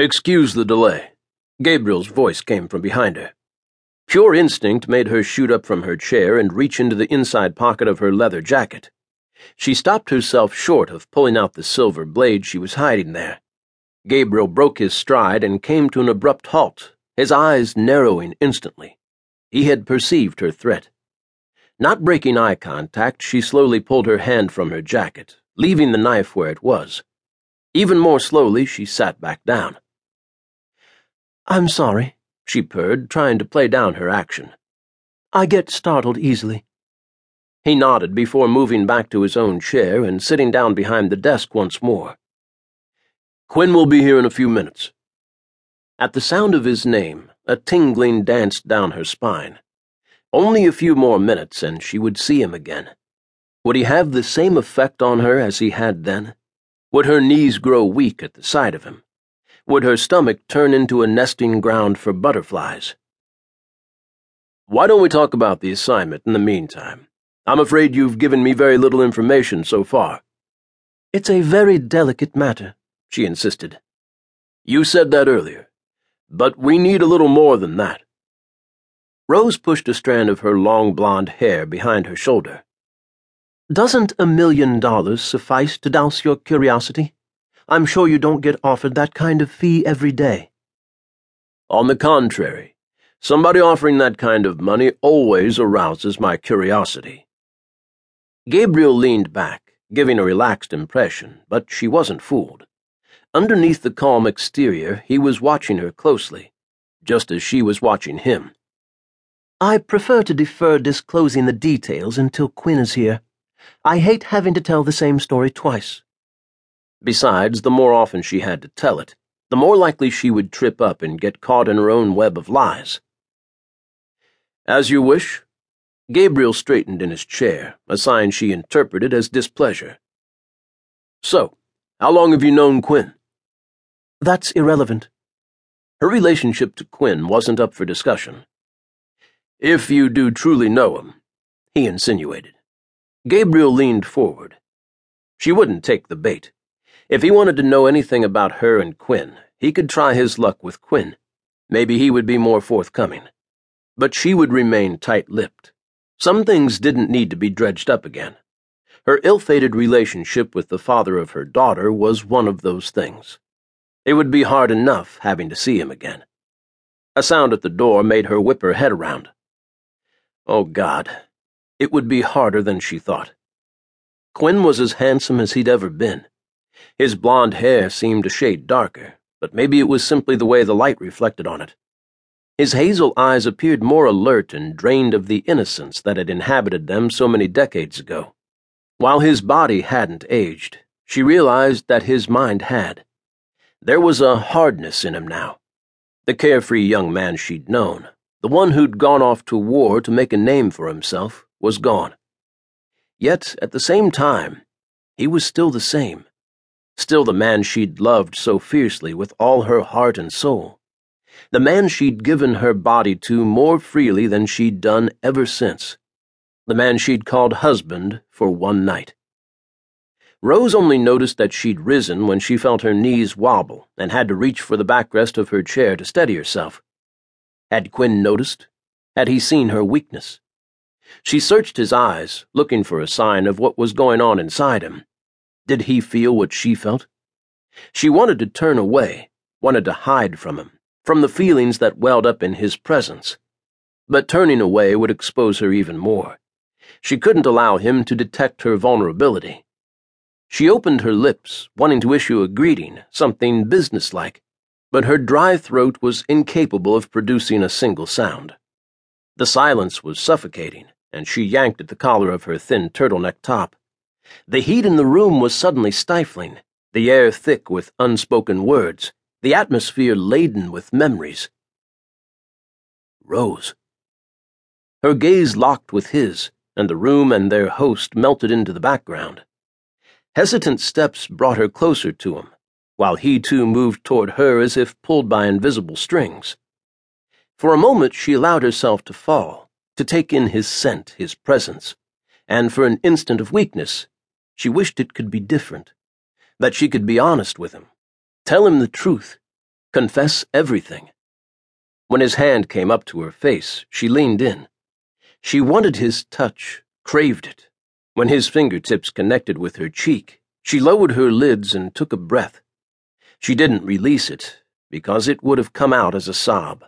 Excuse the delay. Gabriel's voice came from behind her. Pure instinct made her shoot up from her chair and reach into the inside pocket of her leather jacket. She stopped herself short of pulling out the silver blade she was hiding there. Gabriel broke his stride and came to an abrupt halt, his eyes narrowing instantly. He had perceived her threat. Not breaking eye contact, she slowly pulled her hand from her jacket, leaving the knife where it was. Even more slowly, she sat back down. I'm sorry, she purred, trying to play down her action. I get startled easily. He nodded before moving back to his own chair and sitting down behind the desk once more. Quinn will be here in a few minutes. At the sound of his name, a tingling danced down her spine. Only a few more minutes and she would see him again. Would he have the same effect on her as he had then? Would her knees grow weak at the sight of him? Would her stomach turn into a nesting ground for butterflies. Why don't we talk about the assignment in the meantime? I'm afraid you've given me very little information so far. It's a very delicate matter, she insisted. You said that earlier, but we need a little more than that. Rose pushed a strand of her long blonde hair behind her shoulder. Doesn't a million dollars suffice to douse your curiosity? I'm sure you don't get offered that kind of fee every day. On the contrary, somebody offering that kind of money always arouses my curiosity. Gabriel leaned back, giving a relaxed impression, but she wasn't fooled. Underneath the calm exterior, he was watching her closely, just as she was watching him. I prefer to defer disclosing the details until Quinn is here. I hate having to tell the same story twice. Besides, the more often she had to tell it, the more likely she would trip up and get caught in her own web of lies. As you wish. Gabriel straightened in his chair, a sign she interpreted as displeasure. So, how long have you known Quinn? That's irrelevant. Her relationship to Quinn wasn't up for discussion. If you do truly know him, he insinuated. Gabriel leaned forward. She wouldn't take the bait. If he wanted to know anything about her and Quinn, he could try his luck with Quinn. Maybe he would be more forthcoming. But she would remain tight lipped. Some things didn't need to be dredged up again. Her ill fated relationship with the father of her daughter was one of those things. It would be hard enough having to see him again. A sound at the door made her whip her head around. Oh, God. It would be harder than she thought. Quinn was as handsome as he'd ever been. His blond hair seemed a shade darker, but maybe it was simply the way the light reflected on it. His hazel eyes appeared more alert and drained of the innocence that had inhabited them so many decades ago. While his body hadn't aged, she realized that his mind had. There was a hardness in him now. The carefree young man she'd known, the one who'd gone off to war to make a name for himself, was gone. Yet, at the same time, he was still the same still the man she'd loved so fiercely with all her heart and soul. The man she'd given her body to more freely than she'd done ever since. The man she'd called husband for one night. Rose only noticed that she'd risen when she felt her knees wobble and had to reach for the backrest of her chair to steady herself. Had Quinn noticed? Had he seen her weakness? She searched his eyes, looking for a sign of what was going on inside him did he feel what she felt? She wanted to turn away, wanted to hide from him, from the feelings that welled up in his presence. But turning away would expose her even more. She couldn't allow him to detect her vulnerability. She opened her lips, wanting to issue a greeting, something businesslike, but her dry throat was incapable of producing a single sound. The silence was suffocating, and she yanked at the collar of her thin turtleneck top. The heat in the room was suddenly stifling, the air thick with unspoken words, the atmosphere laden with memories. Rose. Her gaze locked with his, and the room and their host melted into the background. Hesitant steps brought her closer to him, while he too moved toward her as if pulled by invisible strings. For a moment she allowed herself to fall, to take in his scent, his presence, and for an instant of weakness she wished it could be different, that she could be honest with him, tell him the truth. confess everything. When his hand came up to her face, she leaned in. She wanted his touch, craved it. When his fingertips connected with her cheek, she lowered her lids and took a breath. She didn't release it, because it would have come out as a sob.